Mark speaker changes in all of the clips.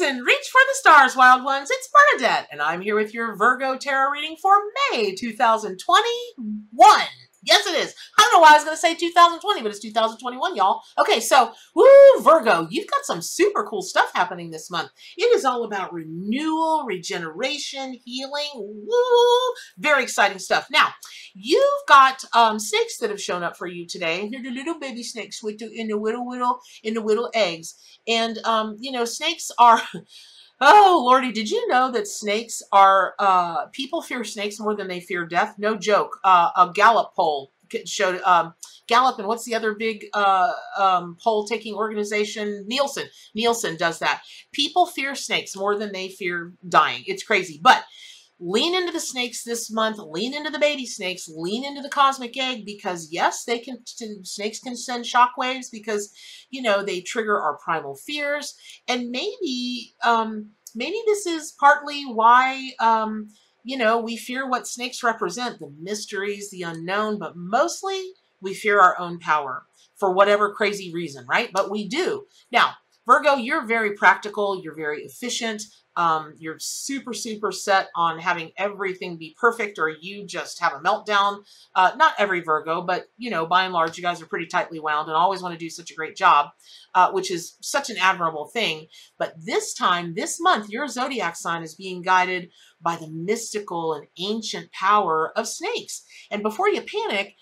Speaker 1: and reach for the stars, wild ones. It's Bernadette, and I'm here with your Virgo tarot reading for May 2021. Yes, it is. I don't know why I was going to say 2020, but it's 2021, y'all. Okay, so, woo, Virgo, you've got some super cool stuff happening this month. It is all about renewal, regeneration, healing. Woo, very exciting stuff. Now, you've got um, snakes that have shown up for you today. They're the little baby snakes with the, in the little, little, in the little eggs. And, um, you know, snakes are... Oh, Lordy, did you know that snakes are, uh, people fear snakes more than they fear death? No joke. Uh, a Gallup poll showed, um, Gallup and what's the other big uh, um, poll taking organization? Nielsen. Nielsen does that. People fear snakes more than they fear dying. It's crazy. But lean into the snakes this month lean into the baby snakes lean into the cosmic egg because yes they can snakes can send shockwaves because you know they trigger our primal fears and maybe um maybe this is partly why um you know we fear what snakes represent the mysteries the unknown but mostly we fear our own power for whatever crazy reason right? But we do. Now Virgo, you're very practical, you're very efficient, um, you're super, super set on having everything be perfect or you just have a meltdown. Uh, not every Virgo, but, you know, by and large, you guys are pretty tightly wound and always want to do such a great job, uh, which is such an admirable thing. But this time, this month, your zodiac sign is being guided by the mystical and ancient power of snakes. And before you panic,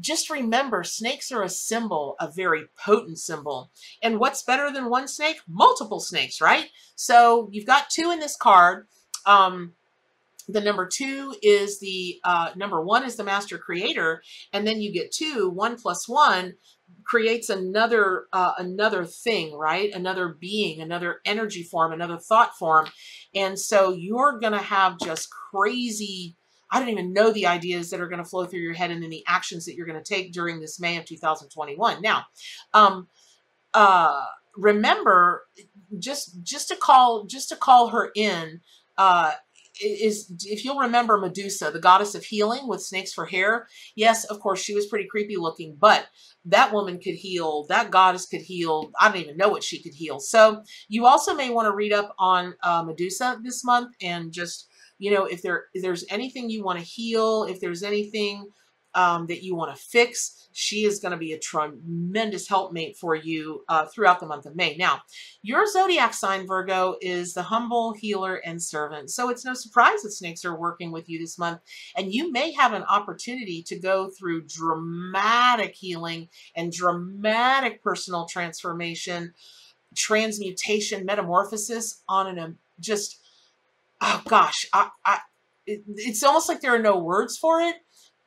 Speaker 1: just remember snakes are a symbol, a very potent symbol. And what's better than one snake? Multiple snakes, right? So you've got two in this card. Um, the number two is the, uh, number one is the master creator. And then you get two, one plus one creates another, uh, another thing, right? Another being, another energy form, another thought form. And so you're going to have just crazy, I don't even know the ideas that are going to flow through your head and then the actions that you're going to take during this May of 2021. Now, um, uh, remember just, just to call, just to call her in, uh, is if you'll remember Medusa, the goddess of healing with snakes for hair. Yes, of course, she was pretty creepy looking, but that woman could heal. That goddess could heal. I don't even know what she could heal. So you also may want to read up on uh, Medusa this month and just you know, if there if there's anything you want to heal, if there's anything um, that you want to fix, she is going to be a tremendous helpmate for you uh, throughout the month of May. Now, your zodiac sign, Virgo, is the humble healer and servant. So it's no surprise that snakes are working with you this month. And you may have an opportunity to go through dramatic healing and dramatic personal transformation, transmutation, metamorphosis on an just oh gosh, I, I, it, it's almost like there are no words for it.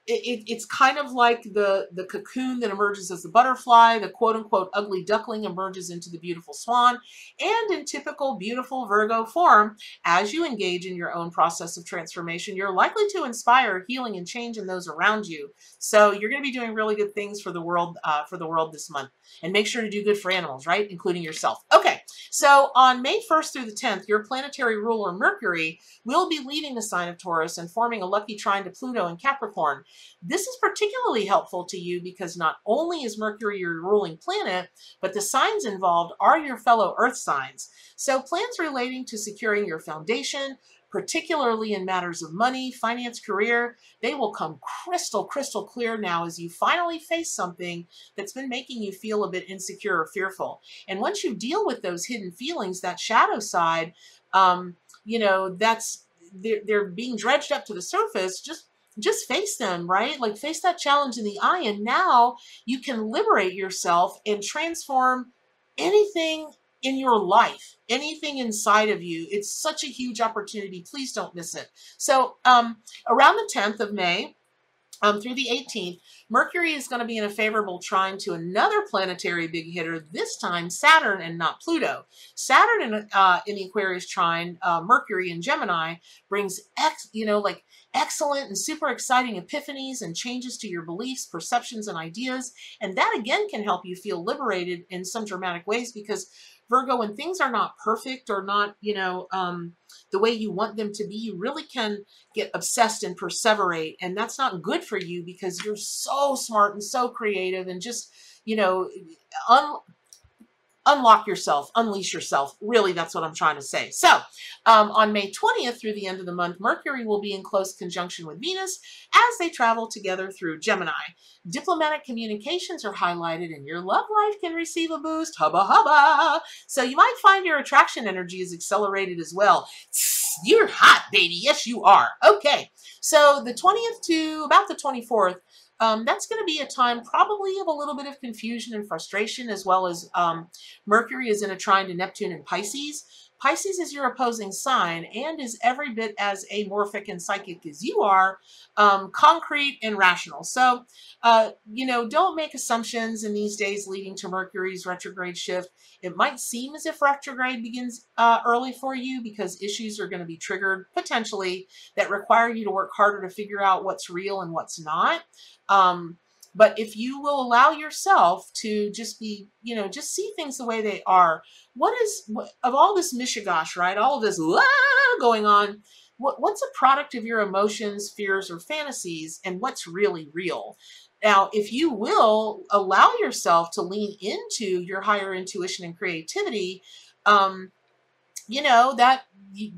Speaker 1: It, it. It's kind of like the, the cocoon that emerges as the butterfly, the quote unquote ugly duckling emerges into the beautiful swan, and in typical beautiful Virgo form, as you engage in your own process of transformation, you're likely to inspire healing and change in those around you. So you're going to be doing really good things for the world, uh, for the world this month. And make sure to do good for animals, right? Including yourself. Okay, so on May 1st through the 10th, your planetary ruler Mercury will be leaving the sign of Taurus and forming a lucky trine to Pluto and Capricorn. This is particularly helpful to you because not only is Mercury your ruling planet, but the signs involved are your fellow Earth signs. So plans relating to securing your foundation, particularly in matters of money, finance, career, they will come crystal, crystal clear now as you finally face something that's been making you feel a bit insecure or fearful. And once you deal with those hidden feelings, that shadow side, um, you know, that's, they're, they're being dredged up to the surface, just just face them, right? Like face that challenge in the eye. And now you can liberate yourself and transform anything in your life, anything inside of you. It's such a huge opportunity. Please don't miss it. So um, around the 10th of May, um, through the 18th, Mercury is going to be in a favorable trine to another planetary big hitter, this time Saturn and not Pluto. Saturn in, uh, in the Aquarius trine, uh, Mercury in Gemini brings, ex, you know, like excellent and super exciting epiphanies and changes to your beliefs, perceptions, and ideas. And that again can help you feel liberated in some dramatic ways because Virgo, when things are not perfect or not, you know, um, the way you want them to be, you really can get obsessed and perseverate. And that's not good for you because you're so smart and so creative and just, you know, un unlock yourself, unleash yourself. Really, that's what I'm trying to say. So, um, on May 20th through the end of the month, Mercury will be in close conjunction with Venus as they travel together through Gemini. Diplomatic communications are highlighted and your love life can receive a boost. Hubba hubba. So you might find your attraction energy is accelerated as well. You're hot, baby. Yes, you are. Okay. So the 20th to about the 24th, um, that's going to be a time probably of a little bit of confusion and frustration, as well as um, Mercury is in a trine to Neptune and Pisces. Pisces is your opposing sign and is every bit as amorphic and psychic as you are, um, concrete and rational. So, uh, you know, don't make assumptions in these days leading to Mercury's retrograde shift. It might seem as if retrograde begins uh, early for you because issues are going to be triggered potentially that require you to work harder to figure out what's real and what's not. Um, but if you will allow yourself to just be, you know, just see things the way they are, what is, of all this mishigosh, right? All of this going on, what, what's a product of your emotions, fears, or fantasies, and what's really real? Now, if you will allow yourself to lean into your higher intuition and creativity, um, you know, that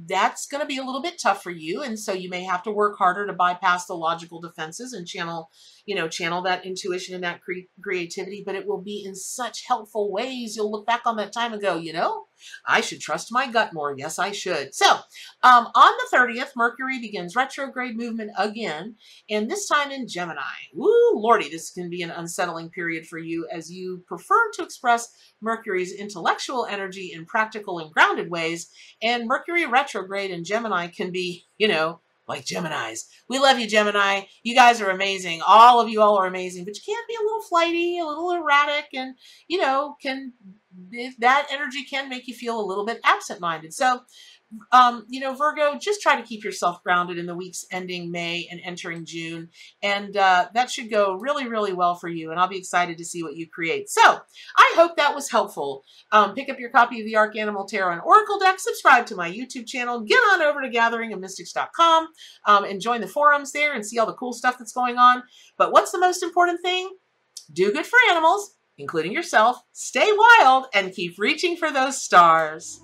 Speaker 1: that's going to be a little bit tough for you. And so you may have to work harder to bypass the logical defenses and channel, you know, channel that intuition and that cre creativity, but it will be in such helpful ways. You'll look back on that time and go, you know, I should trust my gut more. Yes, I should. So um, on the 30th, Mercury begins retrograde movement again, and this time in Gemini. Woo, lordy, this can be an unsettling period for you as you prefer to express Mercury's intellectual energy in practical and grounded ways, and Mercury retrograde in Gemini can be, you know, like Geminis. We love you, Gemini. You guys are amazing. All of you all are amazing, but you can be a little flighty, a little erratic, and, you know, can that energy can make you feel a little bit absent-minded. So um, you know, Virgo, just try to keep yourself grounded in the weeks ending May and entering June. And uh, that should go really, really well for you. And I'll be excited to see what you create. So I hope that was helpful. Um, pick up your copy of the Ark Animal Tarot and Oracle deck, subscribe to my YouTube channel, get on over to gatheringofmystics.com um, and join the forums there and see all the cool stuff that's going on. But what's the most important thing? Do good for animals, including yourself, stay wild, and keep reaching for those stars.